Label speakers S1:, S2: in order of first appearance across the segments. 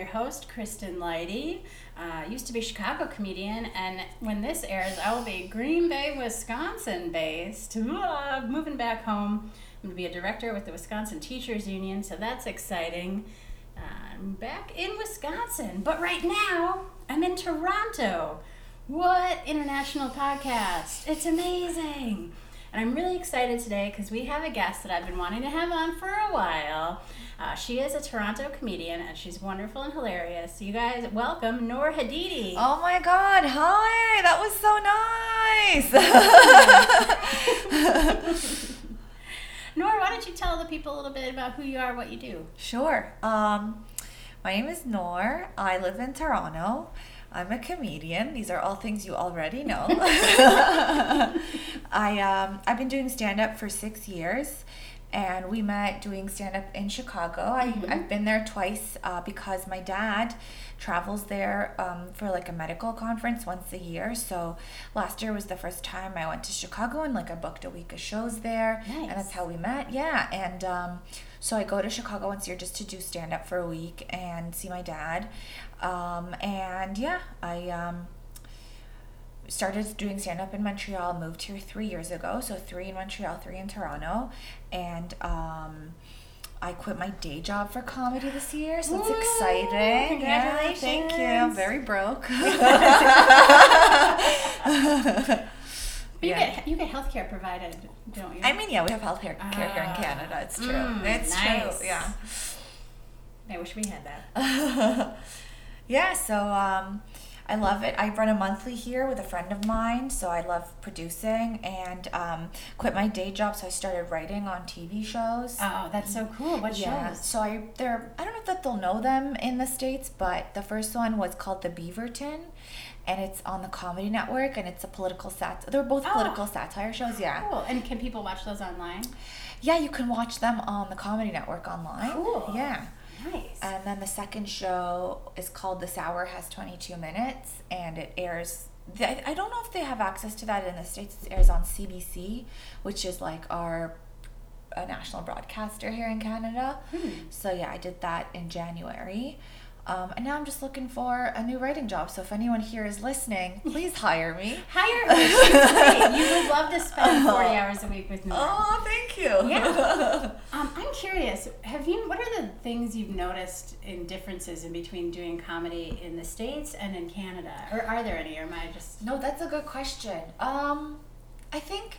S1: your host, Kristen Leidy. Uh, used to be Chicago comedian, and when this airs, I will be Green Bay, Wisconsin based. Uh, moving back home. I'm going to be a director with the Wisconsin Teachers Union, so that's exciting. I'm back in Wisconsin, but right now I'm in Toronto. What international podcast? It's amazing. And I'm really excited today because we have a guest that I've been wanting to have on for a while. Uh, she is a Toronto comedian and she's wonderful and hilarious. So you guys, welcome Noor Hadidi.
S2: Oh my God! Hi, that
S1: was so nice. Noor, why don't you tell the people a little bit about who you are, what you do?
S2: Sure. Um, my name is Noor. I live in Toronto. I'm a comedian. These are all things you already know. I um, I've been doing stand up for six years, and we met doing stand up in Chicago. Mm-hmm. I, I've been there twice uh, because my dad travels there um, for like a medical conference once a year. So last year was the first time I went to Chicago and like I booked a week of shows there, nice. and that's how we met. Yeah, and. Um, so I go to Chicago once a year just to do stand up for a week and see my dad. Um, and yeah, I um, started doing stand up in Montreal, moved here three years ago. So three in Montreal, three in Toronto. And um, I quit my day job for comedy this year, so it's exciting.
S1: Congratulations.
S2: Yeah, thank you. I'm very broke.
S1: you yeah. get you get healthcare provided, don't you? I
S2: mean, yeah, we have healthcare care here in. Canada. It's true. Mm, it's nice. true. Yeah.
S1: I wish we had that.
S2: yeah. So um, I love it. I run a monthly here with a friend of mine, so I love producing and um, quit my day job. So I started writing on TV shows.
S1: Oh, that's so cool! What yeah. shows?
S2: So I they're I don't know if they'll know them in the states, but the first one was called The Beaverton and it's on the Comedy Network, and it's a political sat. They're both oh, political satire shows. Yeah.
S1: Cool. And can people watch those online?
S2: Yeah, you can watch them on the Comedy Network online.
S1: Cool.
S2: Yeah.
S1: Nice.
S2: And then the second show is called This Hour Has 22 Minutes, and it airs. I don't know if they have access to that in the States. It airs on CBC, which is like our a national broadcaster here in Canada. Hmm. So yeah, I did that in January. Um, and now I'm just looking for a new writing job. So if anyone here is listening, please hire me.
S1: hire me. you would love to spend 40 hours a week with me.
S2: Oh, thank you.
S1: Yeah. um, I'm curious. Have you? What are the things you've noticed in differences in between doing comedy in the states and in Canada, or are there any? Or am I just?
S2: No, that's a good question. Um, I think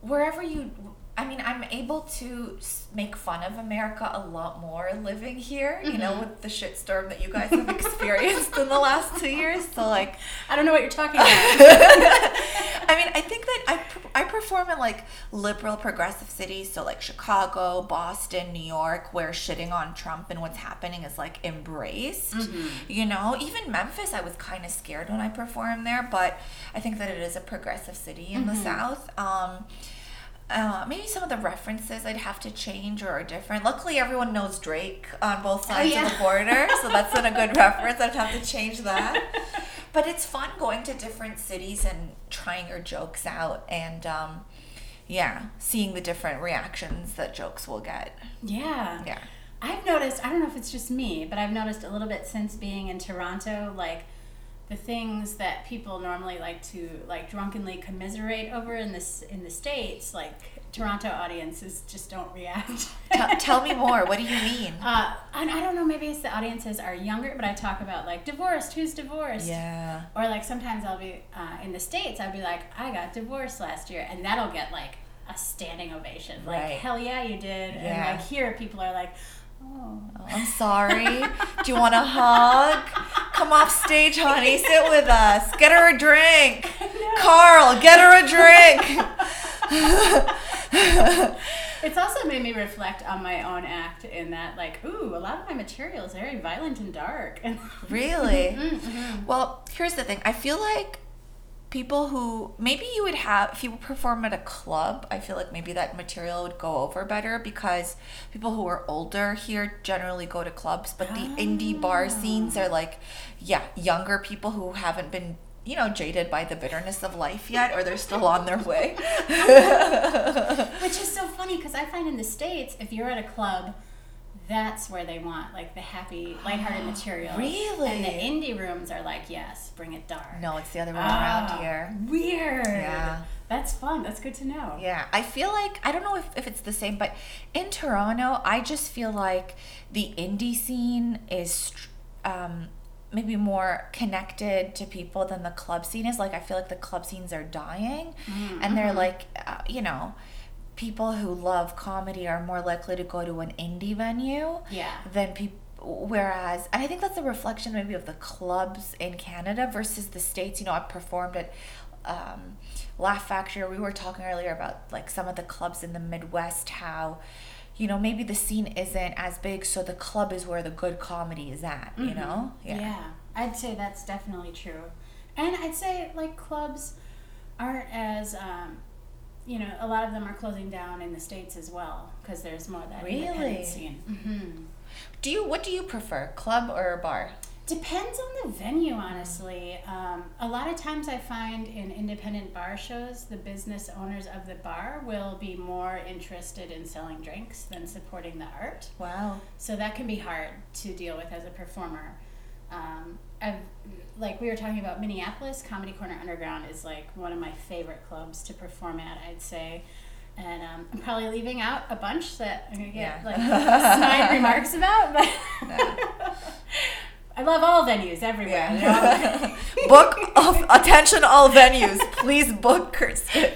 S2: wherever you I mean, I'm able to make fun of America a lot more living here, you mm-hmm. know, with the shitstorm that you guys have experienced in the last two years. So, like,
S1: I don't know what you're talking about.
S2: I mean, I think that I, I perform in like liberal progressive cities, so like Chicago, Boston, New York, where shitting on Trump and what's happening is like embraced. Mm-hmm. You know, even Memphis, I was kind of scared when I performed there, but I think that it is a progressive city in mm-hmm. the South. Um, uh, maybe some of the references I'd have to change or are different. Luckily, everyone knows Drake on both oh, sides oh, yeah. of the border, so that's been a good reference. I'd have to change that. But it's fun going to different cities and trying your jokes out and, um, yeah, seeing the different reactions that jokes will get.
S1: Yeah.
S2: Yeah.
S1: I've noticed, I don't know if it's just me, but I've noticed a little bit since being in Toronto, like, the things that people normally like to like drunkenly commiserate over in this in the states like toronto audiences just don't react.
S2: Tell, tell, me more. What do you mean?
S1: Uh, and i don't know maybe it's the audiences are younger but i talk about like divorced who's divorced?
S2: Yeah.
S1: Or like sometimes i'll be uh, in the states i'll be like i got divorced last year and that'll get like a standing ovation. Like right. hell yeah you did. Yeah. and like here people are like
S2: Oh, I'm sorry. Do you want a hug? Come off stage, honey. Sit with us. Get her a drink. Carl, get her a drink.
S1: it's also made me reflect on my own act in that, like, ooh, a lot of my material is very violent and dark.
S2: really? Mm-hmm. Well, here's the thing. I feel like people who maybe you would have if you perform at a club i feel like maybe that material would go over better because people who are older here generally go to clubs but the oh. indie bar scenes are like yeah younger people who haven't been you know jaded by the bitterness of life yet or they're still on their way
S1: which is so funny because i find in the states if you're at a club that's where they want like the happy, lighthearted material.
S2: Really?
S1: And the indie rooms are like, yes, bring it dark.
S2: No, it's the other way
S1: Ah,
S2: around here.
S1: Weird.
S2: Yeah.
S1: That's fun. That's good to know.
S2: Yeah, I feel like I don't know if, if it's the same, but in Toronto, I just feel like the indie scene is um, maybe more connected to people than the club scene is. Like I feel like the club scenes are dying, and they're like, uh, you know, people who love comedy are more likely to go to an indie venue
S1: Yeah.
S2: than people. Whereas, and I think that's a reflection maybe of the clubs in Canada versus the states. You know, I performed at um, Laugh Factory. We were talking earlier about like some of the clubs in the Midwest, how you know maybe the scene isn't as big, so the club is where the good comedy is at. You know,
S1: Yeah. I'd say that's definitely true. And I'd say like clubs aren't as um, you know, a lot of them are closing down in the states as well because there's more of that
S2: Really?
S1: independent scene. hmm
S2: Do you what do you prefer, club or bar?
S1: Depends on the venue, honestly. Um, a lot of times I find in independent bar shows, the business owners of the bar will be more interested in selling drinks than supporting the art.
S2: Wow.
S1: So that can be hard to deal with as a performer. Um, I've, like we were talking about Minneapolis, Comedy Corner Underground is like one of my favorite clubs to perform at, I'd say. And um, I'm probably leaving out a bunch that I'm to get
S2: Yeah.
S1: like snide remarks about, but I love all venues everywhere. They're
S2: book of attention all venues. Please book Kirsten.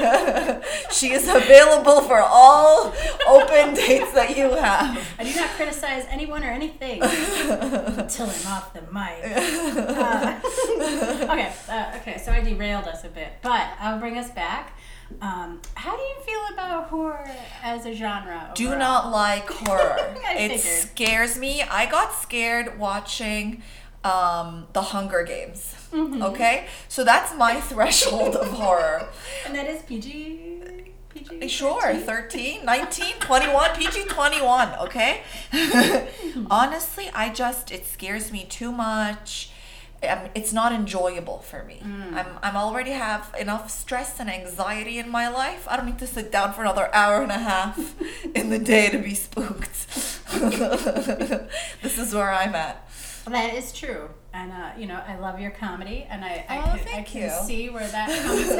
S2: she is available for all open dates that you have.
S1: I do not criticize anyone or anything until I'm off the mic. Uh, okay, uh, okay, so I derailed us a bit, but I'll bring us back. Um, how do you feel about horror as a genre?
S2: Do not like horror. It
S1: figured.
S2: scares me. I got scared watching um, The Hunger Games.
S1: Mm-hmm.
S2: Okay? So that's my threshold of horror.
S1: And that is PG. PG.
S2: Sure, 13, 19, 21, PG 21, okay? Honestly, I just, it scares me too much. Um, it's not enjoyable for me. I'm, I'm already have enough stress and anxiety in my life. I don't need to sit down for another hour and a half in the day to be spooked. this is where I'm at.
S1: That is true. And, uh, you know, I love your comedy, and I, I,
S2: Oh,
S1: can, I can
S2: you.
S1: see where that comes in.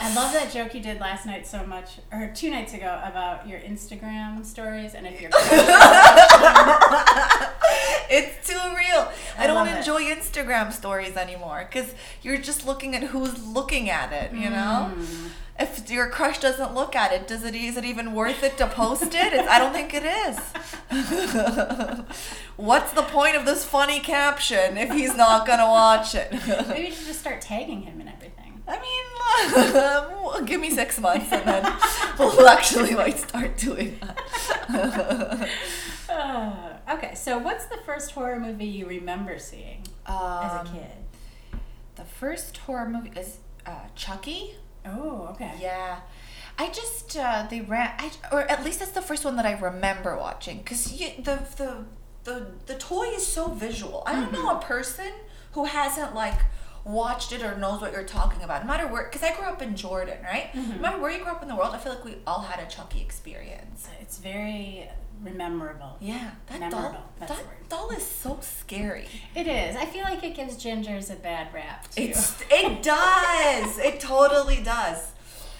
S1: I love that joke you did last night so much, or two nights ago, about your Instagram stories, and if you're
S2: it's too real. I,
S1: I
S2: don't
S1: love it.
S2: enjoy Instagram stories anymore because you're just looking at who's looking at it, you know? If your crush doesn't look at it, does it is it even worth it to post it? It's, I don't think it is. What's the point of this funny caption if he's not gonna watch it?
S1: Maybe you should just start tagging him and everything.
S2: I mean, give me six months and then we'll actually might start doing that.
S1: Uh, okay, so what's the first horror movie you remember seeing as a
S2: Um,
S1: kid?
S2: The first horror movie is uh, Chucky.
S1: Oh, okay.
S2: Yeah. I just uh, they ran, I, or at least that's the first one that I remember watching, because the the the the toy is so visual. I don't know a person who hasn't like watched it or knows what you're talking about. No matter where, because I grew up in Jordan, right? No mm-hmm. matter where you grew up in the world, I feel like we all had a Chucky experience.
S1: It's very memorable.
S2: Yeah, that
S1: Memorable,
S2: doll, that doll is so scary.
S1: It is. I feel like it gives gingers a bad rap too.
S2: It's it does. it totally does.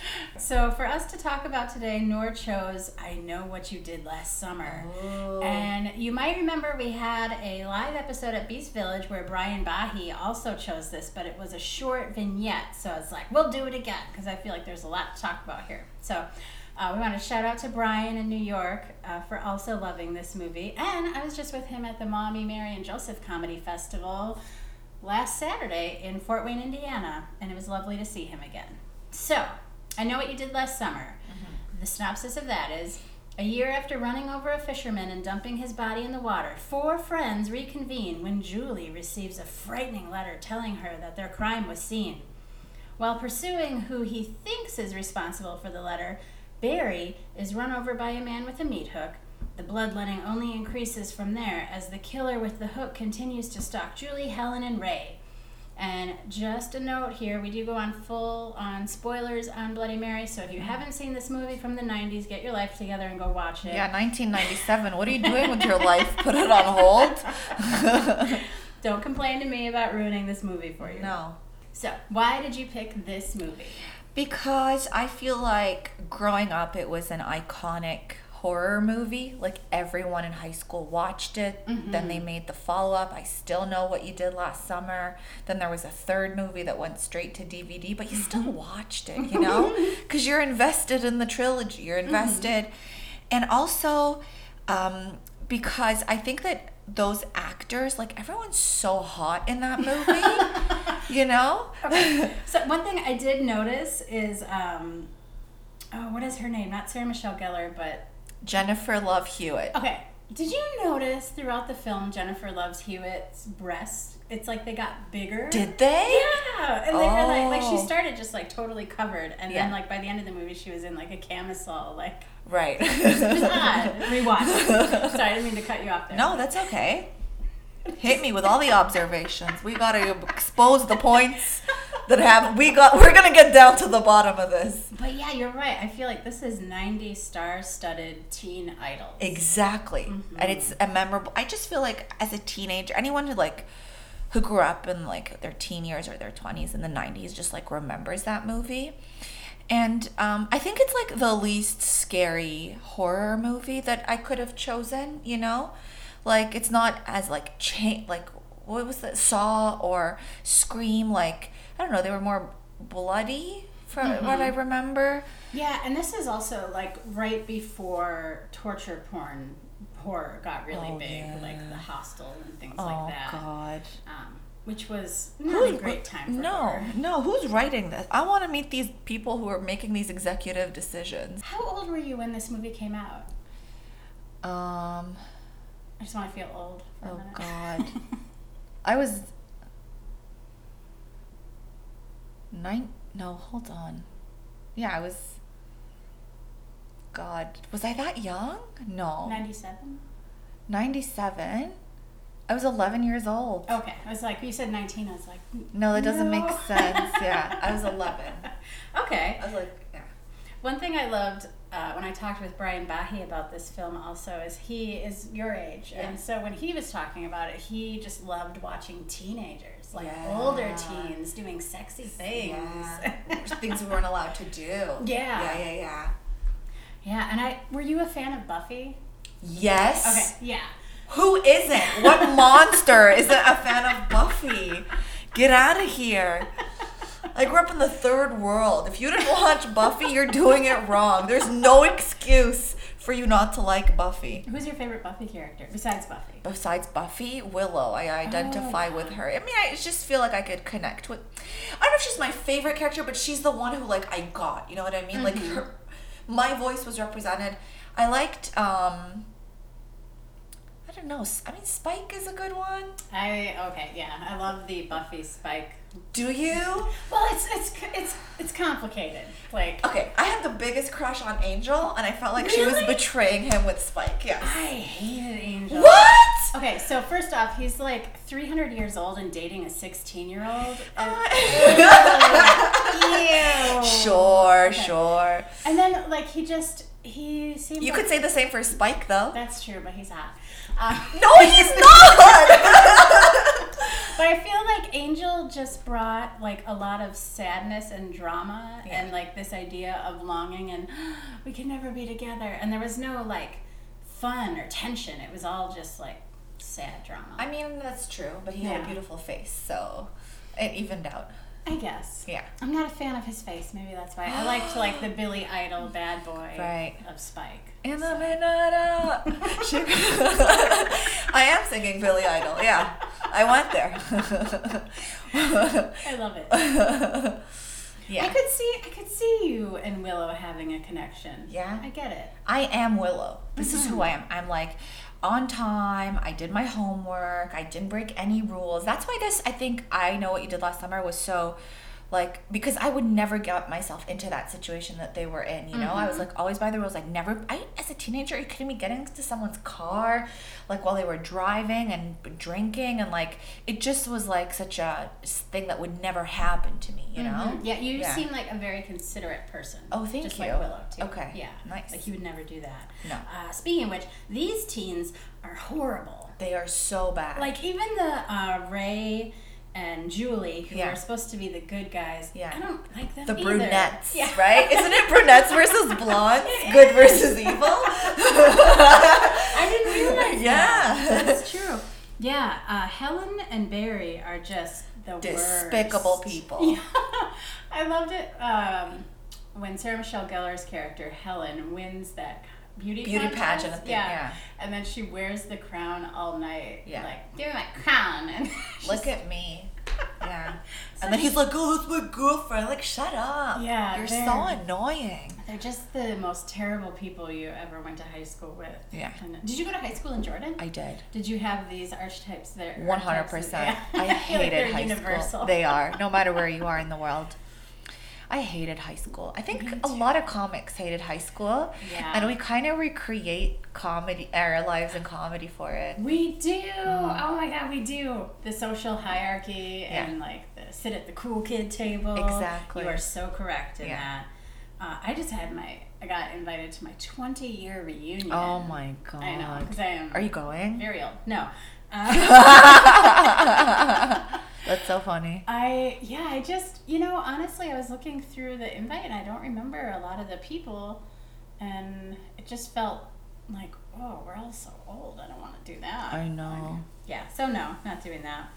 S1: So for us to talk about today, Noor chose "I Know What You Did Last Summer,"
S2: Oh.
S1: and you might remember we had a live episode at Beast Village where Brian Bahi also chose this, but it was a short vignette. So it's like we'll do it again because I feel like there's a lot to talk about here. So. Uh, we want to shout out to Brian in New York uh, for also loving this movie. And I was just with him at the Mommy, Mary, and Joseph Comedy Festival last Saturday in Fort Wayne, Indiana, and it was lovely to see him again. So, I know what you did last summer. Mm-hmm. The synopsis of that is a year after running over a fisherman and dumping his body in the water, four friends reconvene when Julie receives a frightening letter telling her that their crime was seen. While pursuing who he thinks is responsible for the letter, Barry is run over by a man with a meat hook. The bloodletting only increases from there as the killer with the hook continues to stalk Julie, Helen, and Ray. And just a note here, we do go on full on spoilers on Bloody Mary. So if you haven't seen this movie from the 90s, get your life together and go watch it.
S2: Yeah, 1997. What are you doing with your life? Put it on hold.
S1: Don't complain to me about ruining this movie for you.
S2: no.
S1: So, why did you pick this movie?
S2: Because I feel like growing up, it was an iconic horror movie. Like everyone in high school watched it. Then they made the follow up. I still know what you did last summer. Then there was a third movie that went straight to DVD, but you still watched it, you know? Because you're invested in the trilogy. You're invested. And also, um, because I think that those actors, like everyone's so hot in that movie, you know?
S1: So, one thing I did notice is, um, oh, what is her name? Not Sarah Michelle Gellar, but
S2: Jennifer Love Hewitt.
S1: Okay. Did you notice throughout the film Jennifer Loves Hewitt's breasts? It's like they got bigger.
S2: Did they?
S1: Yeah, and they were like, like she
S2: Oh.
S1: started just like totally covered, and
S2: Yeah.
S1: then like by the end of the movie, she was in like a camisole. Like
S2: Right.
S1: odd. Rewatch. Sorry, I didn't mean to cut you off there.
S2: No, that's okay. Hit me with all the observations. We gotta expose the points that have. We got. We're gonna get down to the bottom of this.
S1: But yeah, you're right. I feel like this is 90 star-studded teen idols.
S2: Exactly, and it's a memorable. I just feel like as a teenager, anyone who like who grew up in like their teen years or their twenties in the nineties just like remembers that movie. And um, I think it's like the least scary horror movie that I could have chosen. You know, like it's not as like cha- like what was that Saw or Scream? Like I don't know, they were more bloody from what I remember.
S1: Yeah, and this is also like right before torture porn horror got really
S2: Oh,
S1: big,
S2: yeah.
S1: like the hostel and things
S2: Oh
S1: like that.
S2: Oh God.
S1: Um, which was not a great time for
S2: no,
S1: horror.
S2: no. Who's writing this? I want to meet these people who are making these executive decisions.
S1: How old were you when this movie came out?
S2: Um.
S1: I just want to feel old. For
S2: Oh. God. I was nine. No, hold on. Yeah, I was. God, was I that young? No,
S1: 97?
S2: ninety-seven. I was eleven years old.
S1: Okay, I was like, you said 19. I was like,
S2: No, that doesn't make sense. Yeah, I was eleven.
S1: okay.
S2: I was like, yeah.
S1: One thing I loved uh, when I talked with Brian Bahi about this film also is he is your age.
S2: Yeah.
S1: And so when he was talking about it, he just loved watching teenagers, like
S2: Yeah.
S1: older teens doing sexy things.
S2: Yeah. Things we weren't allowed to do. Yeah,
S1: Yeah.
S2: yeah, yeah.
S1: Yeah, and I were you a fan of Buffy?
S2: Yes.
S1: Okay, yeah.
S2: Who isn't? What monster isn't a fan of Buffy? Get out of here. I grew up in the third world. If you didn't watch Buffy, you're doing it wrong. There's no excuse for you not to like Buffy.
S1: Who's your favorite Buffy character besides Buffy?
S2: Besides Buffy, Willow, I identify
S1: Oh,
S2: with her. I mean, I just feel like I could connect with. I don't know if she's my favorite character, but she's the one who like I got. You know what I mean? Like
S1: Mhm.
S2: her, my voice was represented. I liked. um don't know. I mean, Spike is a good one.
S1: I okay, yeah. I love the Buffy Spike.
S2: Do you?
S1: Well, it's it's it's it's complicated. Like
S2: Okay, I had the biggest crush on Angel, and I felt like she was betraying him with Spike. Yeah.
S1: I hated Angel.
S2: What?
S1: Okay, so first off, he's like 300 years old and dating a 16 year old. Ew.
S2: Sure,
S1: Okay.
S2: sure.
S1: And then, like, he just, he seemed
S2: You
S1: like,
S2: could say the same for Spike, though.
S1: That's true, but he's hot. Uh,
S2: No, he's not.
S1: But I feel like Angel just brought like a lot of sadness and drama
S2: Yeah.
S1: and like this idea of longing and we can never be together. And there was no like fun or tension. It was all just like sad drama.
S2: I mean, that's true, but he had a beautiful face, so it evened out.
S1: I guess.
S2: Yeah.
S1: I'm not a fan of his face. Maybe that's why. I liked like the Billy Idol bad boy
S2: Right.
S1: of Spike.
S2: In the midnight I am singing Billy Idol. Yeah, I went there.
S1: I love it.
S2: yeah.
S1: I could see I could see you and Willow having a connection.
S2: Yeah?
S1: I get it.
S2: I am Willow. This is
S1: Mm-hmm.
S2: who I am. I'm like on time. I did my homework. I didn't break any rules. That's why this, I think, I know what you did last summer was so like because I would never get myself into that situation that they were in. You know, I was like always by the rules. Like never. I as a teenager, are you kidding me? Getting into someone's car, like while they were driving and drinking, and like it just was like such a thing that would never happen to me. You know?
S1: Mhm. Yeah, you
S2: Yeah.
S1: seem like a very considerate person.
S2: Oh, thank
S1: just
S2: you.
S1: like Willow too.
S2: Okay,
S1: Yeah.
S2: nice.
S1: Like you would never do that.
S2: No.
S1: Uh, speaking of which, these teens are horrible.
S2: They are so bad.
S1: Like even the uh, Ray and Julie, who
S2: Yeah.
S1: are supposed to be the good guys.
S2: Yeah.
S1: I don't like them
S2: the
S1: either.
S2: brunettes,
S1: Yeah.
S2: right? Isn't it brunettes versus blondes? Good versus evil?
S1: I didn't realize
S2: Yeah.
S1: that. That's true. Yeah, uh, Helen and Barry are just the
S2: Despicable
S1: worst.
S2: people.
S1: Yeah. I loved it um, when Sarah Michelle Gellar's character Helen wins that beauty
S2: Beauty pageant thing, yeah.
S1: and then she wears the crown all night.
S2: Yeah.
S1: like give me my crown and
S2: Look at me. Yeah. And then he's like, oh, that's my girlfriend. Like, shut up.
S1: Yeah,
S2: You're so annoying.
S1: They're just the most terrible people you ever went to high school with.
S2: Yeah.
S1: And- did you go to high school in Jordan?
S2: I did.
S1: Did you have these archetypes there?
S2: 100%.
S1: Yeah.
S2: I
S1: feel like
S2: hated high
S1: universal.
S2: school. They are, no matter where you are in the world. I hated high school. I think a lot of comics hated high school.
S1: Yeah.
S2: And we kind of recreate comedy, our lives in comedy for it.
S1: We do. Oh my god, we do. The social hierarchy
S2: Yeah.
S1: and like the sit at the cool kid table.
S2: Exactly.
S1: You are so correct in
S2: Yeah.
S1: that. Uh, I just had my. I got invited to my 20 year reunion.
S2: Oh my god.
S1: I know because I am.
S2: Are you going?
S1: very old? No. Uh,
S2: That's so funny.
S1: I yeah, I just you know honestly, I was looking through the invite and I don't remember a lot of the people, and it just felt like oh, we're all so old. I don't want to do that.
S2: I know.
S1: Yeah, so no, not doing that.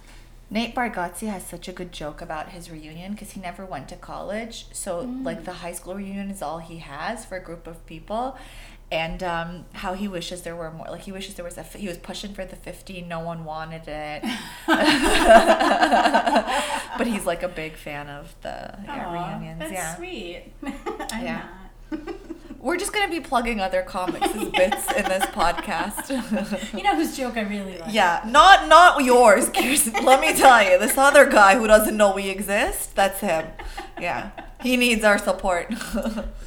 S2: Nate Bargatze has such a good joke about his reunion because he never went to college. So, like, mm. the high school reunion is all he has for a group of people. And um, how he wishes there were more. Like, he wishes there was a. He was pushing for the 50, no one wanted it. but he's like a big fan of the yeah,
S1: Aw,
S2: reunions.
S1: That's
S2: yeah.
S1: sweet. I'm
S2: Yeah.
S1: not.
S2: We're just going to be plugging other comics' as bits in this podcast.
S1: you know whose joke I really like?
S2: Yeah, not not yours, Kirsten. Let me tell you, this other guy who doesn't know we exist, that's him. Yeah, he needs our support.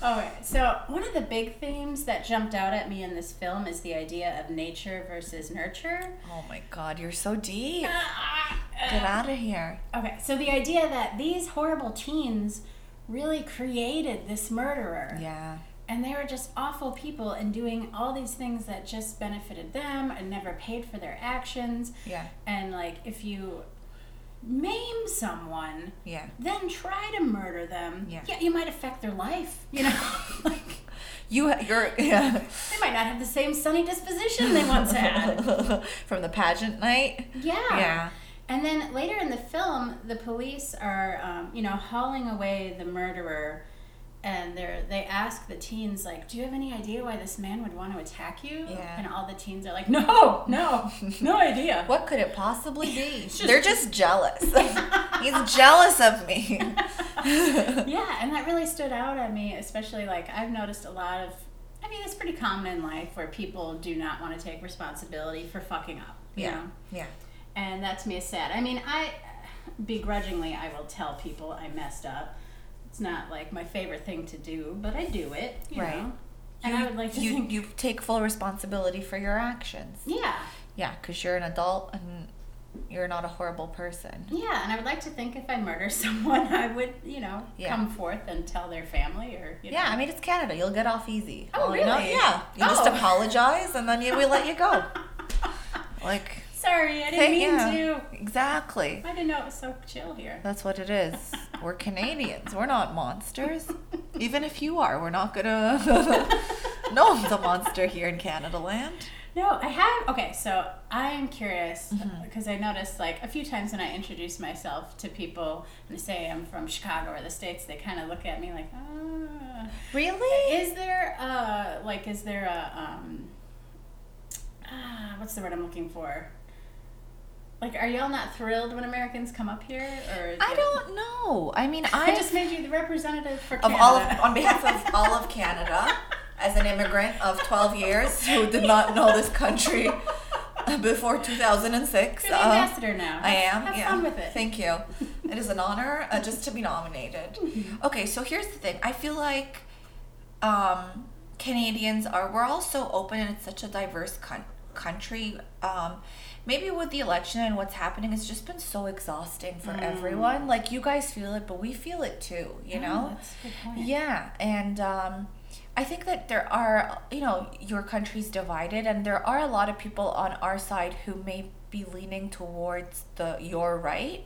S1: Okay, so one of the big themes that jumped out at me in this film is the idea of nature versus nurture.
S2: oh my God, you're so deep. Ah, ah. Get
S1: Get
S2: out of here.
S1: Okay, so the idea that these horrible teens really created this murderer.
S2: Yeah,
S1: And they were just awful people and doing all these things that just benefited them and never paid for their actions.
S2: yeah,
S1: And like if you maim someone,
S2: yeah.
S1: then try to murder them.
S2: Yeah.
S1: yeah you might affect their life. You know, like
S2: You, you're yeah.
S1: they might not have the same sunny disposition they once had.
S2: From the pageant night.
S1: Yeah.
S2: Yeah.
S1: And then later in the film, the police are, um, you know, hauling away the murderer, and they're they ask the teens like, "Do you have any idea why this man would want to attack you?"
S2: Yeah.
S1: And all the teens are like, "No, no, no idea."
S2: What could it possibly be?
S1: just-
S2: They're just jealous. He's jealous of me.
S1: yeah, and that really stood out at me, especially like I've noticed a lot of. I mean, it's pretty common in life where people do not want to take responsibility for fucking up. You
S2: Yeah.
S1: know?
S2: Yeah.
S1: And that to me is sad. I mean, I begrudgingly I will tell people I messed up. It's not like my favorite thing to do, but I do it. You
S2: Right.
S1: Know? And I would like to
S2: you,
S1: think.
S2: you take full responsibility for your actions.
S1: yeah.
S2: Yeah, because you're an adult and you're not a horrible person.
S1: Yeah, and I would like to think if I murder someone, I would, you know,
S2: Yeah.
S1: come forth and tell their family or. You
S2: Yeah,
S1: know.
S2: I mean it's Canada. You'll get off easy.
S1: Oh,
S2: you know?
S1: really?
S2: Yeah. You just
S1: Oh.
S2: apologize and then you, we let you go. Like,
S1: Sorry, I didn't
S2: hey,
S1: mean
S2: yeah,
S1: to.
S2: exactly.
S1: I didn't know it was so chill here.
S2: That's what it is. We're Canadians. We're not monsters. Even if you are, we're not gonna. no one's a monster here in Canada land.
S1: No, I have. Okay, so I am curious
S2: Mm-hmm.
S1: because I noticed like a few times when I introduce myself to people and say I'm from Chicago or the States, they kind of look at me like, ah.
S2: Really?
S1: Is there uh like is there a um ah what's the word I'm looking for? Like, are y'all not thrilled when Americans come up here, or
S2: I don't know. I mean,
S1: I
S2: I
S1: just made you the representative for
S2: of
S1: Canada.
S2: all of, on behalf of all of Canada, as an immigrant of 12 years who did not know this country before 2006.
S1: You're the
S2: uh,
S1: ambassador now.
S2: I am.
S1: Have
S2: yeah.
S1: fun with it.
S2: Thank you. it is an honor uh, just to be nominated. Okay, so here's the thing. I feel like um, Canadians are we're all so open and it's such a diverse con- country. Um, maybe with the election and what's happening, it's just been so exhausting for everyone. Like you guys feel it, but we feel it too. You
S1: Oh,
S2: know.
S1: that's a good point.
S2: Yeah, and um, I think that there are, you know, your country's divided, and there are a lot of people on our side who may be leaning towards the your right.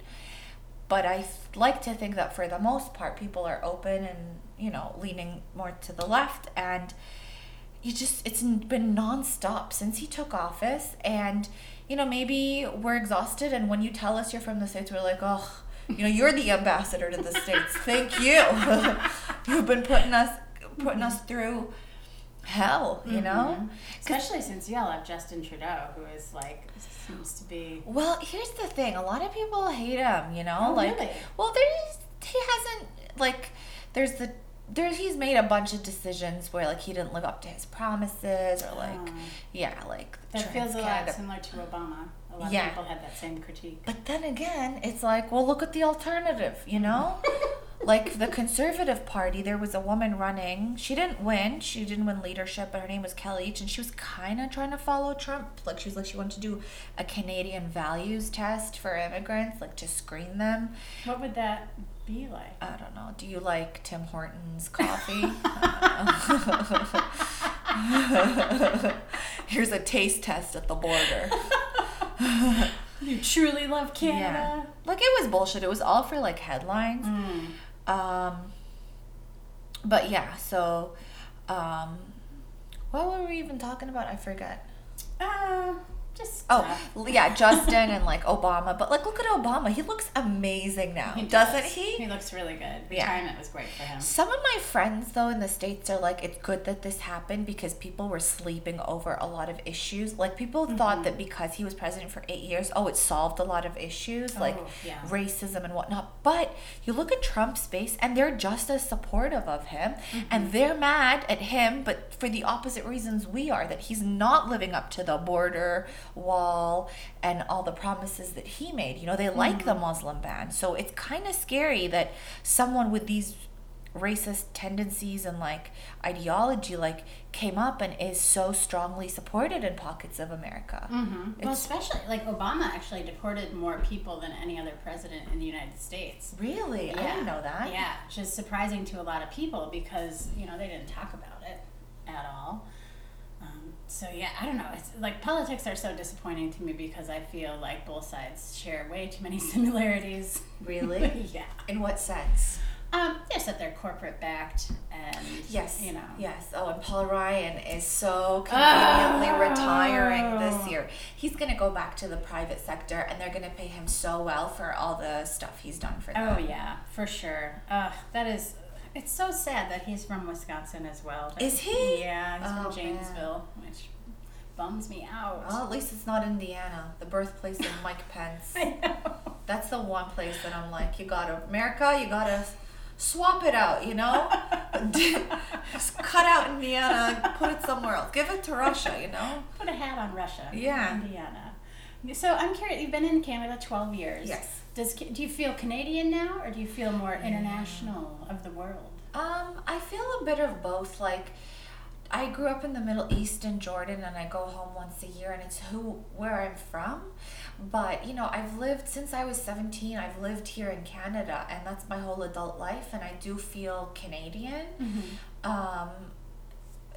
S2: But I like to think that for the most part, people are open and you know leaning more to the left, and you just it's been nonstop since he took office, and you know maybe we're exhausted, and when you tell us you're from the states, we're like, oh. You know, you're the ambassador to the states. Thank you. You've been putting us putting us through hell, you know?
S1: Mhm. Especially since you all have Justin Trudeau, who is like seems to be.
S2: Well, here's the thing. A lot of people hate him, you know?
S1: Oh,
S2: like
S1: really?
S2: well, there's he hasn't like there's the there's he's made a bunch of decisions where like he didn't live up to his promises or like
S1: Oh.
S2: yeah, like
S1: That feels a lot similar to Obama. A lot
S2: Yeah.
S1: of people had that same critique.
S2: But then again, it's like, well, look at the alternative, you know? like the Conservative Party, there was a woman running. She didn't win. She didn't win leadership, but her name was Kellie Leitch, and she was kind of trying to follow Trump. Like she was like she wanted to do a Canadian values test for immigrants, like to screen them.
S1: What would that be like?
S2: I don't know. Do you like Tim Hortons coffee? Here's a taste test at the border.
S1: you truly love Canada.
S2: Like it was bullshit. It was all for like headlines.
S1: Mm.
S2: Um, but yeah, so um, what were we even talking about? I forget.
S1: Uh, just
S2: Oh, yeah, Justin and like Obama. But like, look at Obama. He looks amazing now,
S1: He
S2: doesn't he?
S1: He looks really good.
S2: Yeah.
S1: Retirement was great for him.
S2: Some of my friends, though, in the States are like, it's good that this happened because people were sleeping over a lot of issues. Like, people
S1: Mm-hmm.
S2: thought that because he was president for eight years, oh, it solved a lot of issues, like
S1: Oh, yeah.
S2: racism and whatnot. But you look at Trump's base, and they're just as supportive of him,
S1: Mm-hmm.
S2: and they're mad at him, but for the opposite reasons we are that he's not living up to the border wall and all the promises that he made. You know, they like
S1: Mm-hmm.
S2: the Muslim ban. So it's kind of scary that someone with these racist tendencies and like ideology like came up and is so strongly supported in pockets of America.
S1: hmm Well, especially like Obama actually deported more people than any other president in the United States.
S2: Really? I didn't know that.
S1: Yeah, which is surprising to a lot of people because you know they didn't talk about it at all. So yeah, I don't know. It's like politics are so disappointing to me because I feel like both sides share way too many similarities.
S2: Really?
S1: yeah.
S2: In what sense?
S1: Um, just that they're corporate backed and
S2: Yes.
S1: you know.
S2: Yes. Oh, and Paul Ryan is so conveniently
S1: Oh.
S2: retiring this year. He's going to go back to the private sector and they're going to pay him so well for all the stuff he's done for them.
S1: Oh yeah, for sure. Uh, that is. It's so sad that he's from Wisconsin as well.
S2: Is he?
S1: Yeah, he's
S2: Oh,
S1: from Janesville, which bums me out.
S2: Well, at least it's not Indiana, the birthplace of Mike Pence.
S1: I know.
S2: That's the one place that I'm like, you gotta, America, you gotta swap it out, you know? Just cut out Indiana, put it somewhere else. Give it to Russia, you know?
S1: Put a hat on Russia.
S2: Yeah.
S1: Indiana. So I'm curious. You've been in Canada 12 years.
S2: Yes.
S1: Does do you feel Canadian now, or do you feel more international of the world?
S2: Um, I feel a bit of both. Like, I grew up in the Middle East in Jordan, and I go home once a year, and it's who where I'm from. But you know, I've lived since I was seventeen. I've lived here in Canada, and that's my whole adult life, and I do feel Canadian. Um,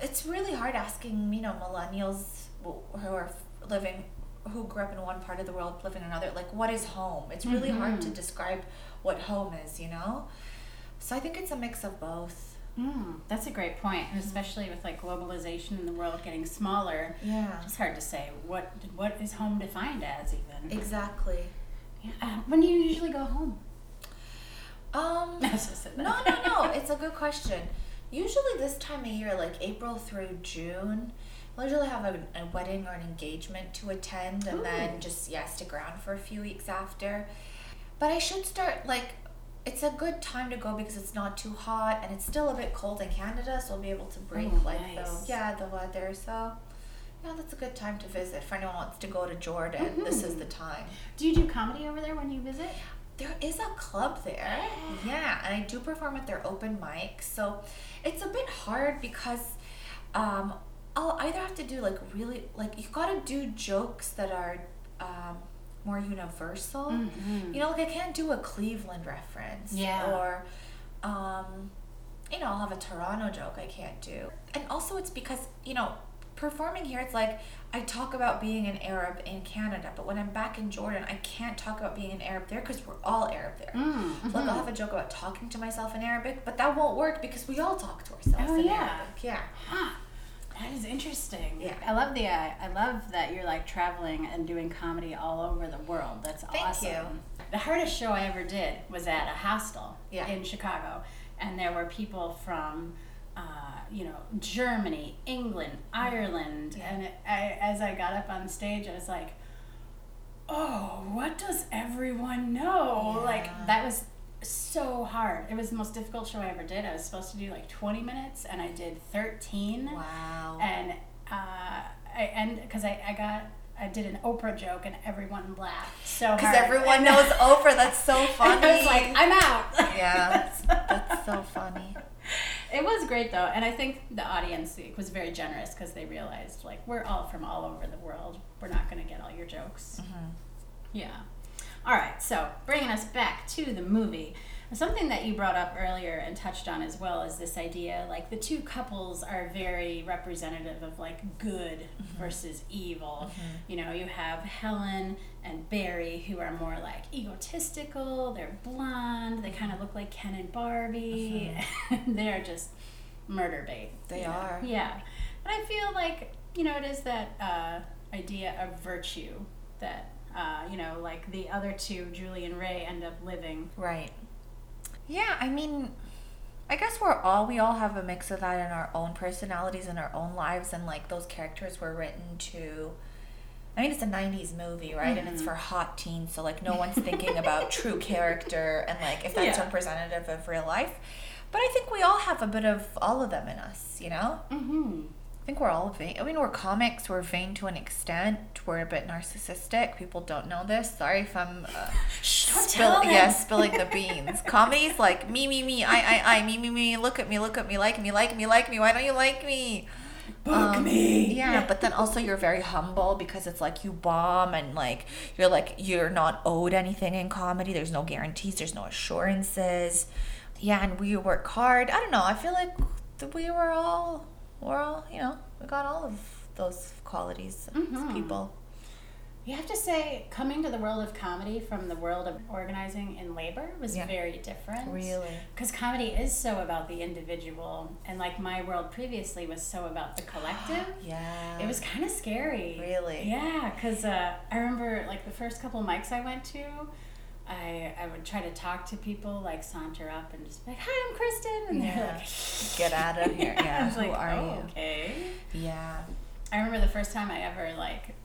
S2: it's really hard asking you know millennials who are living who grew up in one part of the world live in another like what is home it's really hard to
S1: Mhm.
S2: describe what home is you know so i think it's a mix of both
S1: Mm, that's a great point, and especially with like globalization and the world getting smaller.
S2: yeah
S1: It's hard to say what what is home defined as even.
S2: exactly
S1: Yeah. Uh, when do you usually go home?
S2: um
S1: I just said that.
S2: no no no it's a good question usually this time of year like april through june I'll usually have a, a wedding or an engagement to attend and then just yeah stick around for a few weeks after but i should start like it's a good time to go because it's not too hot and it's still a bit cold in canada so i'll be able to break
S1: Oh,
S2: like
S1: nice.
S2: the yeah the weather so yeah that's a good time to visit if anyone wants to go to jordan this is the time
S1: Do you do comedy over there when you visit?
S2: There is a club there. Yeah, and I do perform at their open mic. So it's a bit hard because um, I'll either have to do like really like you gotta do jokes that are um, more universal.
S1: Mhm.
S2: You know, like I can't do a Cleveland reference.
S1: Yeah.
S2: Or um, you know, I'll have a Toronto joke I can't do. And also it's because, you know, performing here it's like I talk about being an Arab in Canada, but when I'm back in Jordan, I can't talk about being an Arab there because we're all Arab there.
S1: Mm,
S2: So like. I'll have a joke about talking to myself in Arabic, but that won't work because we all talk to ourselves
S1: Oh,
S2: in
S1: yeah.
S2: Arabic. Yeah.
S1: Huh. That is interesting.
S2: Yeah.
S1: I love the. Uh, I love that you're like traveling and doing comedy all over the world. That's
S2: Thank
S1: awesome.
S2: you.
S1: The hardest show I ever did was at a hostel
S2: Yeah.
S1: in Chicago, and there were people from, uh, you know, Germany, England, Ireland,
S2: Yeah.
S1: and it, I, as I got up on stage, I was like, "Oh, what does everyone know?" Like that was so hard. It was the most difficult show I ever did. I was supposed to do like 20 minutes, and I did 13
S2: Wow.
S1: and uh, I and because I, I got I did an Oprah joke and everyone laughed so hard.
S2: Because everyone
S1: And
S2: knows Oprah. That's so funny.
S1: I was like, I'm out.
S2: yeah, that's so funny.
S1: It was great though, and I think the audience was very generous because they realized like we're all from all over the world. We're not going to get all your jokes.
S2: Mm-hmm.
S1: Yeah. All right, so bringing us back to the movie. Something that you brought up earlier and touched on as well is this idea like the two couples are very representative of like good mm-hmm. versus evil. Mm-hmm. You know, you have Helen and Barry who are more like egotistical, they're blonde, they kind of look like Ken and Barbie, mm-hmm. and they're just murder bait.
S2: They
S1: you know?
S2: are.
S1: Yeah. But I feel like, you know, it is that uh, idea of virtue that, uh, you know, like the other two, Julie and Ray, end up living.
S2: Right. Yeah, I mean, I guess we're all we all have a mix of that in our own personalities and our own lives, and like those characters were written to. I mean, it's a '90s movie, right? And it's
S1: Mhm.
S2: for hot teens, so like no one's thinking about true character and like if that's
S1: Yeah.
S2: representative of real life. But I think we all have a bit of all of them in us, you know.
S1: Mm-hmm.
S2: I think we're all vain. I mean, we're comics. We're vain to an extent. We're a bit narcissistic. People don't know this. Sorry if I'm uh,
S1: Shh, don't
S2: spill,
S1: tell them.
S2: yeah, spilling the beans. Comedy's like me, me, me, I, I, I, me, me, me. Look at me, look at me, like me, like me, like me. Why don't you like me?
S1: Book
S2: Um,
S1: me.
S2: Yeah, but then also you're very humble because it's like you bomb and like you're like you're not owed anything in comedy. There's no guarantees. There's no assurances. Yeah, and we work hard. I don't know. I feel like we were all we're all you know we got all of those qualities as
S1: Mhm.
S2: people.
S1: You have to say, coming to the world of comedy from the world of organizing in labor was
S2: Yeah.
S1: very different.
S2: Really.
S1: Because comedy is so about the individual, and like my world previously was so about the collective.
S2: Yeah.
S1: It was kind of scary.
S2: Really?
S1: Yeah, because uh, I remember like the first couple mics I went to, I I would try to talk to people, like saunter up and just be like, "Hi, I'm Kristen," and they're like,
S2: Get out of here. Yeah, who
S1: like,
S2: are
S1: "Oh,
S2: you?"
S1: Okay.
S2: Yeah.
S1: I remember the first time I ever like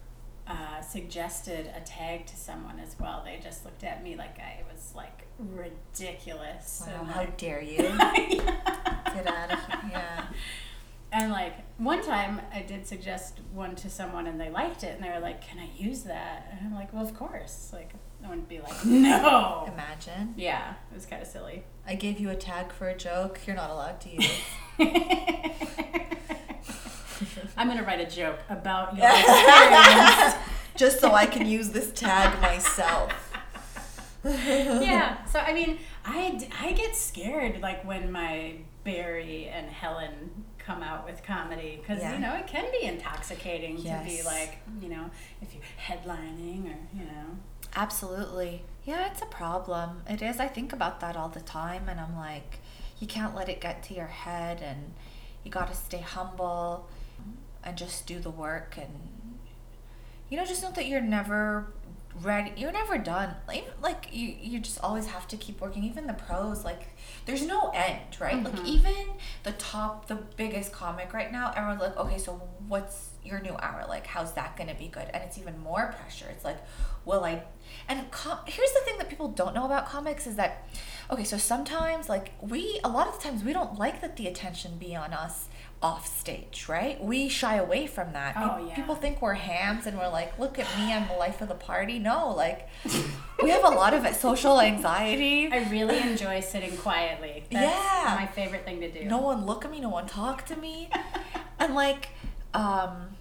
S1: uh, suggested a tag to someone as well. They just looked at me like I was like ridiculous.
S2: Wow, how
S1: like,
S2: dare you? Get out of here. Yeah.
S1: And like one time I did suggest one to someone and they liked it and they were like, "Can I use that?" And I'm like, "Well, of course." Like I wouldn't be like, "No."
S2: Imagine.
S1: Yeah, it was kind of silly.
S2: I gave you a tag for a joke. You're not allowed to use.
S1: I'm gonna write a joke about your experience.
S2: Just so I can use this tag myself.
S1: yeah. So I mean, I I get scared like when my Barry and Helen come out with comedy because
S2: Yeah.
S1: you know it can be intoxicating to be like you know if you're headlining or you know.
S2: Absolutely. Yeah, it's a problem. It is. I think about that all the time, and I'm like, you can't let it get to your head, and you got to stay humble and just do the work. And, you know, just know that you're never ready. You're never done. Like, like you, you just always have to keep working. Even the pros, like, there's no end, right? Like,
S1: Mhm.
S2: even the top, the biggest comic right now, everyone's like, okay, so what's your new hour like how's that going to be good and it's even more pressure it's like will i and com- here's the thing that people don't know about comics is that okay so sometimes like we a lot of the times we don't like that the attention be on us off stage right we shy away from that
S1: Oh,
S2: Pe-
S1: yeah.
S2: people think we're hams and we're like look at me i'm the life of the party no like we have a lot of social anxiety
S1: I really enjoy sitting quietly. That's
S2: Yeah.
S1: my favorite thing to do.
S2: no one look at me no one talk to me and like um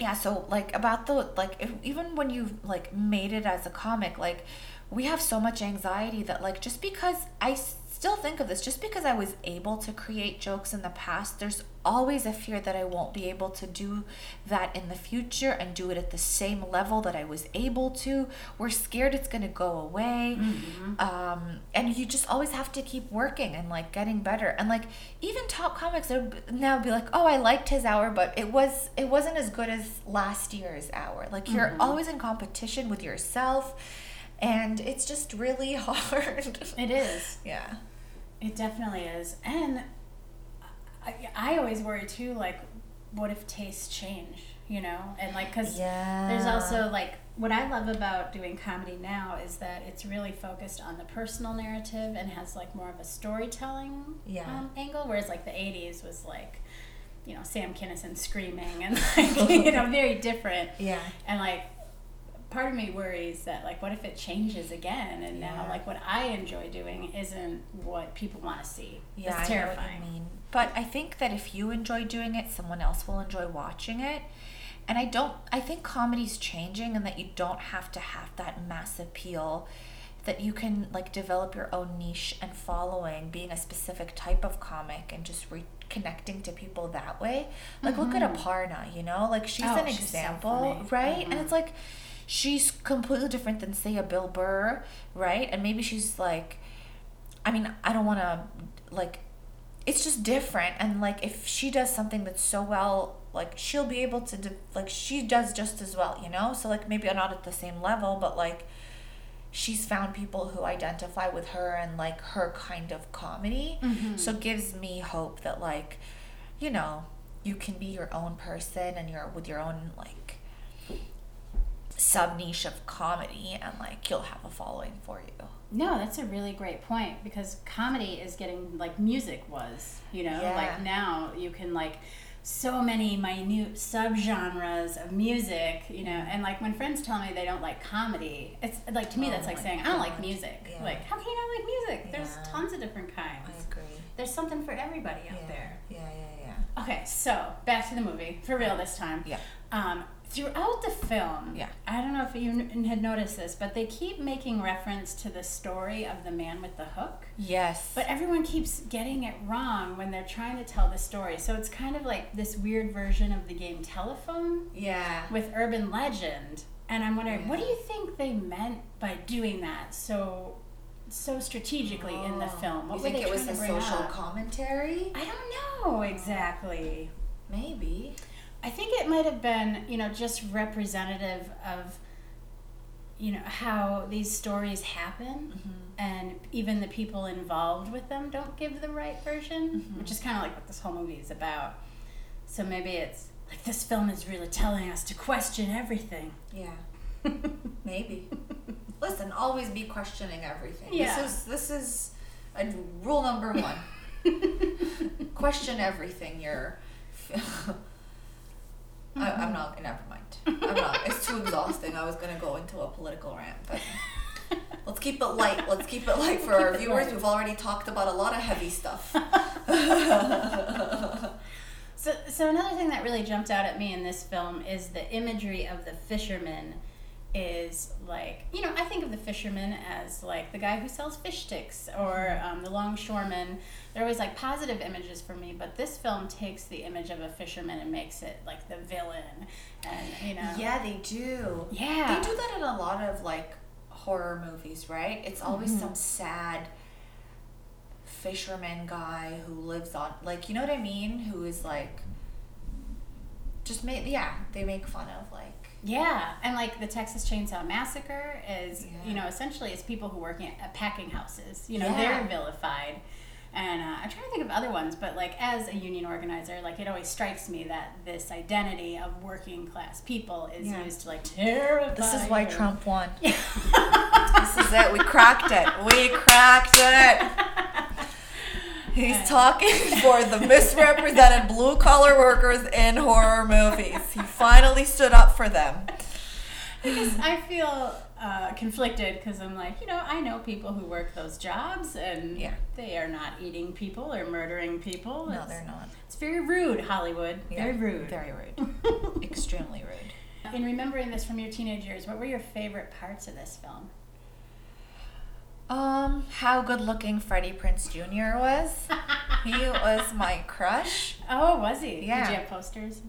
S2: yeah so like about the like if, even when you've like made it as a comic like we have so much anxiety that like just because i still think of this just because i was able to create jokes in the past there's always a fear that i won't be able to do that in the future and do it at the same level that i was able to. We're scared it's going to go away. Um, and you just always have to keep working and like getting better. And like even top comics are now be like oh i liked his hour but it was it wasn't as good as last year's hour. Like you're always in competition with yourself and it's just really hard.
S1: It is.
S2: yeah
S1: It definitely is. And I, I always worry too, like, what if tastes change, you know? And like, because there's also like, what I love about doing comedy now is that it's really focused on the personal narrative and has like more of a storytelling
S2: Yeah.
S1: um, angle, whereas like the 80s was like, you know, Sam Kinison screaming and like, you know, very different.
S2: yeah
S1: And like, part of me worries that like, what if it changes again? And now, like, what I enjoy doing isn't what people want to see.
S2: Yeah,
S1: it's
S2: I
S1: terrifying.
S2: you mean. But I think that if you enjoy doing it, someone else will enjoy watching it. And I don't I think comedy's changing and that you don't have to have that mass appeal that you can like develop your own niche and following being a specific type of comic and just reconnecting to people that way. Like look at Aparna, you know? Like she's
S1: Mm-hmm. Oh,
S2: an
S1: she's
S2: example,
S1: funny.
S2: right? And
S1: Mhm.
S2: it's like she's completely different than say a Bill Burr, right? And maybe she's like I mean, I don't want to like it's just different and like if she does something that's so well like she'll be able to do, like she does just as well, you know? So like maybe not at the same level, but like she's found people who identify with her and like her kind of comedy.
S1: Mhm.
S2: So it gives me hope that like you know, you can be your own person and you're with your own like sub niche of comedy and like you'll have a following for you.
S1: No, that's a really great point because comedy is getting like music was, you know,
S2: Yeah.
S1: like now you can like so many minute subgenres of music, you know, and like when friends tell me they don't like comedy, it's like to me
S2: Oh
S1: that's like
S2: my
S1: saying I don't like music.
S2: Yeah.
S1: Like how can you not like music? There's tons of different kinds.
S2: agree.
S1: There's something for everybody out there.
S2: Yeah, yeah, yeah.
S1: Okay, so back to the movie for real this time.
S2: Yeah.
S1: Um, throughout the film,
S2: Yeah.
S1: I don't know if you n- had noticed this, but they keep making reference to the story of the man with the hook.
S2: Yes.
S1: But everyone keeps getting it wrong when they're trying to tell the story. So it's kind of like this weird version of the game Telephone
S2: yeah.
S1: with urban legend. And I'm wondering, what do you think they meant by doing that so so strategically in the oh. film? What
S2: Oh. you think it was a social
S1: up?
S2: commentary?
S1: I don't know exactly.
S2: Maybe.
S1: I think it might have been, you know, just representative of, you know, how these stories happen,
S2: Mm-hmm.
S1: and even the people involved with them don't give the right version,
S2: Mhm.
S1: which is kind of like what this whole movie is about. So maybe it's like this film is really telling us to question everything.
S2: Yeah. Maybe. Listen, always be questioning everything.
S1: Yeah.
S2: This is this is a rule number one. Question everything. You're. I, I'm mm-hmm. not. Never mind. I'm not. It's too exhausting. I was gonna go into a political rant, but let's keep it light. Let's keep it light for our viewers.
S1: light.
S2: We've already talked about a lot of heavy stuff.
S1: So, so another thing that really jumped out at me in this film is the imagery of the fisherman is like you know I think of the fisherman as like the guy who sells fish sticks or um, the longshoreman. They're always like positive images for me, but this film takes the image of a fisherman and makes it like the villain, and you know
S2: Yeah, they do.
S1: yeah
S2: They do that in a lot of like horror movies, right? It's always
S1: Mhm.
S2: some sad fisherman guy who lives on like you know what I mean? Who is like just make yeah, they make fun of like
S1: Yeah, and like the Texas Chainsaw Massacre is,
S2: Yeah.
S1: you know, essentially it's people who work in, at packing houses. You know,
S2: Yeah.
S1: they're vilified. And uh, I'm trying to think of other ones, but like as a union organizer, like it always strikes me that this identity of working class people is
S2: Yeah.
S1: used to like terrify.
S2: This is why. Trump won. this is it. We cracked it. We cracked it. He's talking for the misrepresented blue collar workers in horror movies. He finally stood up for them.
S1: Because I feel uh, conflicted because I'm like, you know, I know people who work those jobs and
S2: Yeah.
S1: they are not eating people or murdering people.
S2: No,
S1: It's-
S2: they're not.
S1: It's very rude, Hollywood.
S2: Yeah,
S1: very rude.
S2: Very rude. Extremely rude.
S1: In remembering this from your teenage years, what were your favorite parts of this film?
S2: Um, how good looking Freddie Prinze Jr. was. He was my crush.
S1: Oh, was he?
S2: Yeah.
S1: Did you have posters?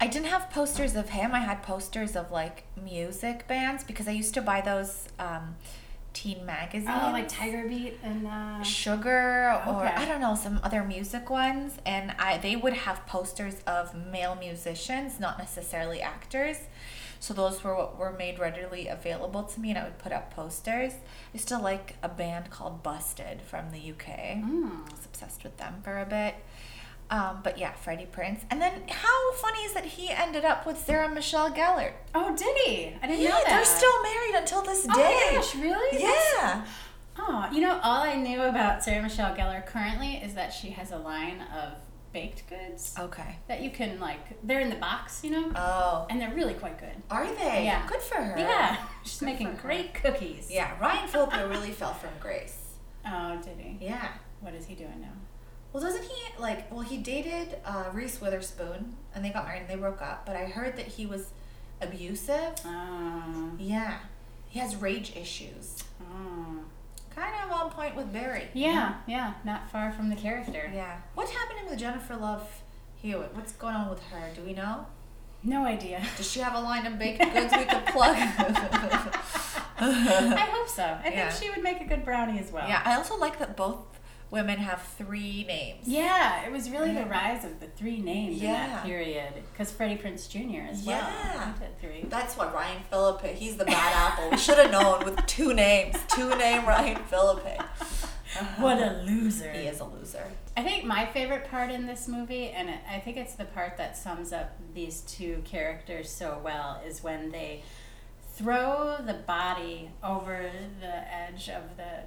S2: I didn't have posters of him. I had posters of like music bands because I used to buy those um, teen magazines.
S1: Oh, like Tiger Beat and. Uh,
S2: Sugar or
S1: Okay.
S2: I don't know some other music ones, and I they would have posters of male musicians, not necessarily actors. So those were what were made readily available to me, and I would put up posters. I still like a band called Busted from the UK.
S1: mm.
S2: I was obsessed with them for a bit. Um, but yeah, Freddie Prinze. And then how funny is that he ended up with Sarah Michelle Gellar?
S1: Oh, did he? I didn't
S2: Yeah,
S1: know that.
S2: they're still married until this
S1: Oh my
S2: day.
S1: gosh, really?
S2: Yeah.
S1: Oh, you know, all I knew about Sarah Michelle Gellar currently is that she has a line of baked goods
S2: Okay.
S1: that you can like. They're in the box, you know,
S2: Oh.
S1: and they're really quite good.
S2: Are they?
S1: Yeah.
S2: Good for her.
S1: Yeah, she's
S2: Good
S1: making great cookies.
S2: Yeah, Ryan Phillippe really fell from grace.
S1: Oh, did he?
S2: Yeah.
S1: What is he doing now?
S2: Well, doesn't he like? Well, he dated uh, Reese Witherspoon, and they got married and they broke up. But I heard that he was abusive.
S1: Oh,
S2: Yeah, he has rage issues.
S1: oh.
S2: Kind of on point with Barry.
S1: Yeah, yeah, not far from the character.
S2: Yeah. What's happening with Jennifer Love Hewitt? What's going on with her? Do we know?
S1: No idea.
S2: Does she have a line of baked goods we could plug?
S1: I hope so. I
S2: Yeah.
S1: think she would make a good brownie as well.
S2: yeah, I also like that both women have three names.
S1: Yeah, it was really the rise of the three names in that period. Because Freddie Prinze Jr. as well.
S2: Yeah.
S1: Three.
S2: That's what Ryan Phillippe. He's the bad apple. We should have known with two names. Two name Ryan Phillippe.
S1: What a loser.
S2: He is a loser.
S1: I think my favorite part in this movie, and I think it's the part that sums up these two characters so well, is when they throw the body over the edge of the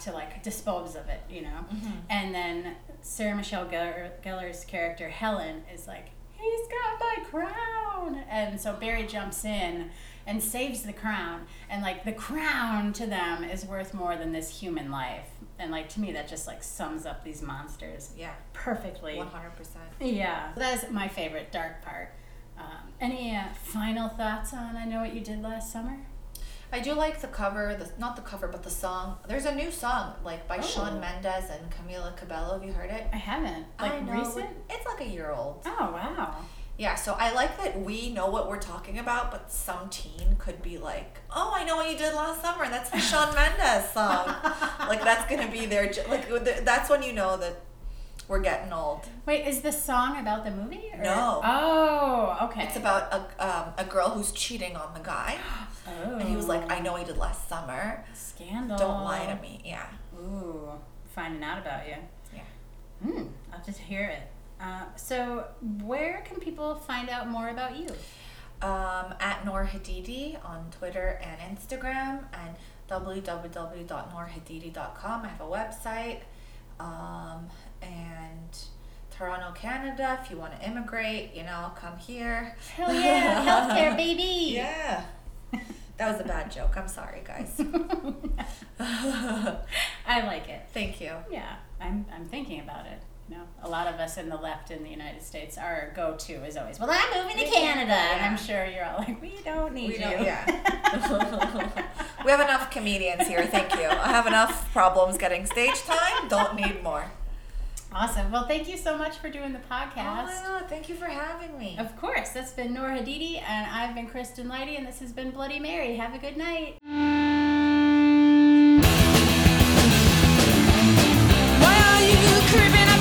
S1: to like dispose of it, you know? And then Sarah Michelle Gellar, Gellar's character, Helen, is like, he's got my crown. And so Barry jumps in and saves the crown. And like the crown to them is worth more than this human life. And like to me, that just like sums up these monsters
S2: Yeah,
S1: perfectly.
S2: one hundred percent.
S1: Yeah, that is my favorite dark part. Um, any uh, final thoughts on I Know What You Did Last Summer?
S2: I do like the cover. The not the cover, but the song. There's a new song like by
S1: Oh.
S2: Shawn Mendes and Camila Cabello. Have you heard it?
S1: I haven't. Like
S2: I know,
S1: recent?
S2: It's like a year old.
S1: Oh, wow.
S2: Yeah, so I like that we know what we're talking about, but some teen could be like, "Oh, I know what you did last summer. That's the Shawn Mendes song." like that's gonna be their like that's when you know that we're getting old.
S1: Wait, is the song about the movie? Or?
S2: No.
S1: Oh, okay.
S2: It's about a um, a girl who's cheating on the guy,
S1: Oh.
S2: and he was like, "I know you did last summer.
S1: Scandal.
S2: Don't lie to me." Yeah,
S1: Ooh, finding out about you.
S2: yeah.
S1: Hmm, I'll just hear it. Uh, so, where can people find out more about you?
S2: Um, at Noor Hadidi on Twitter and Instagram, and www.noorhadidi.com. I have a website. Um, and Toronto, Canada. If you want to immigrate, you know, come here.
S1: Hell yeah, healthcare, baby.
S2: Yeah. That was a bad joke. I'm sorry, guys.
S1: I like it.
S2: Thank you.
S1: Yeah, I'm, I'm thinking about it. You know, a lot of us in the left in the United States, our go-to is always, "Well, I'm moving to Canada," and I'm sure you're all like, "We don't need
S2: We
S1: you."
S2: don't, yeah. we have enough comedians here. Thank you. I have enough problems getting stage time. Don't need more.
S1: Awesome. Well, thank you so much for doing the podcast.
S2: Oh, thank you for having me.
S1: Of course. That's been Noor Hadidi, and I've been Kristen Lighty, and this has been Bloody Mary. Have a good night. Why are you creeping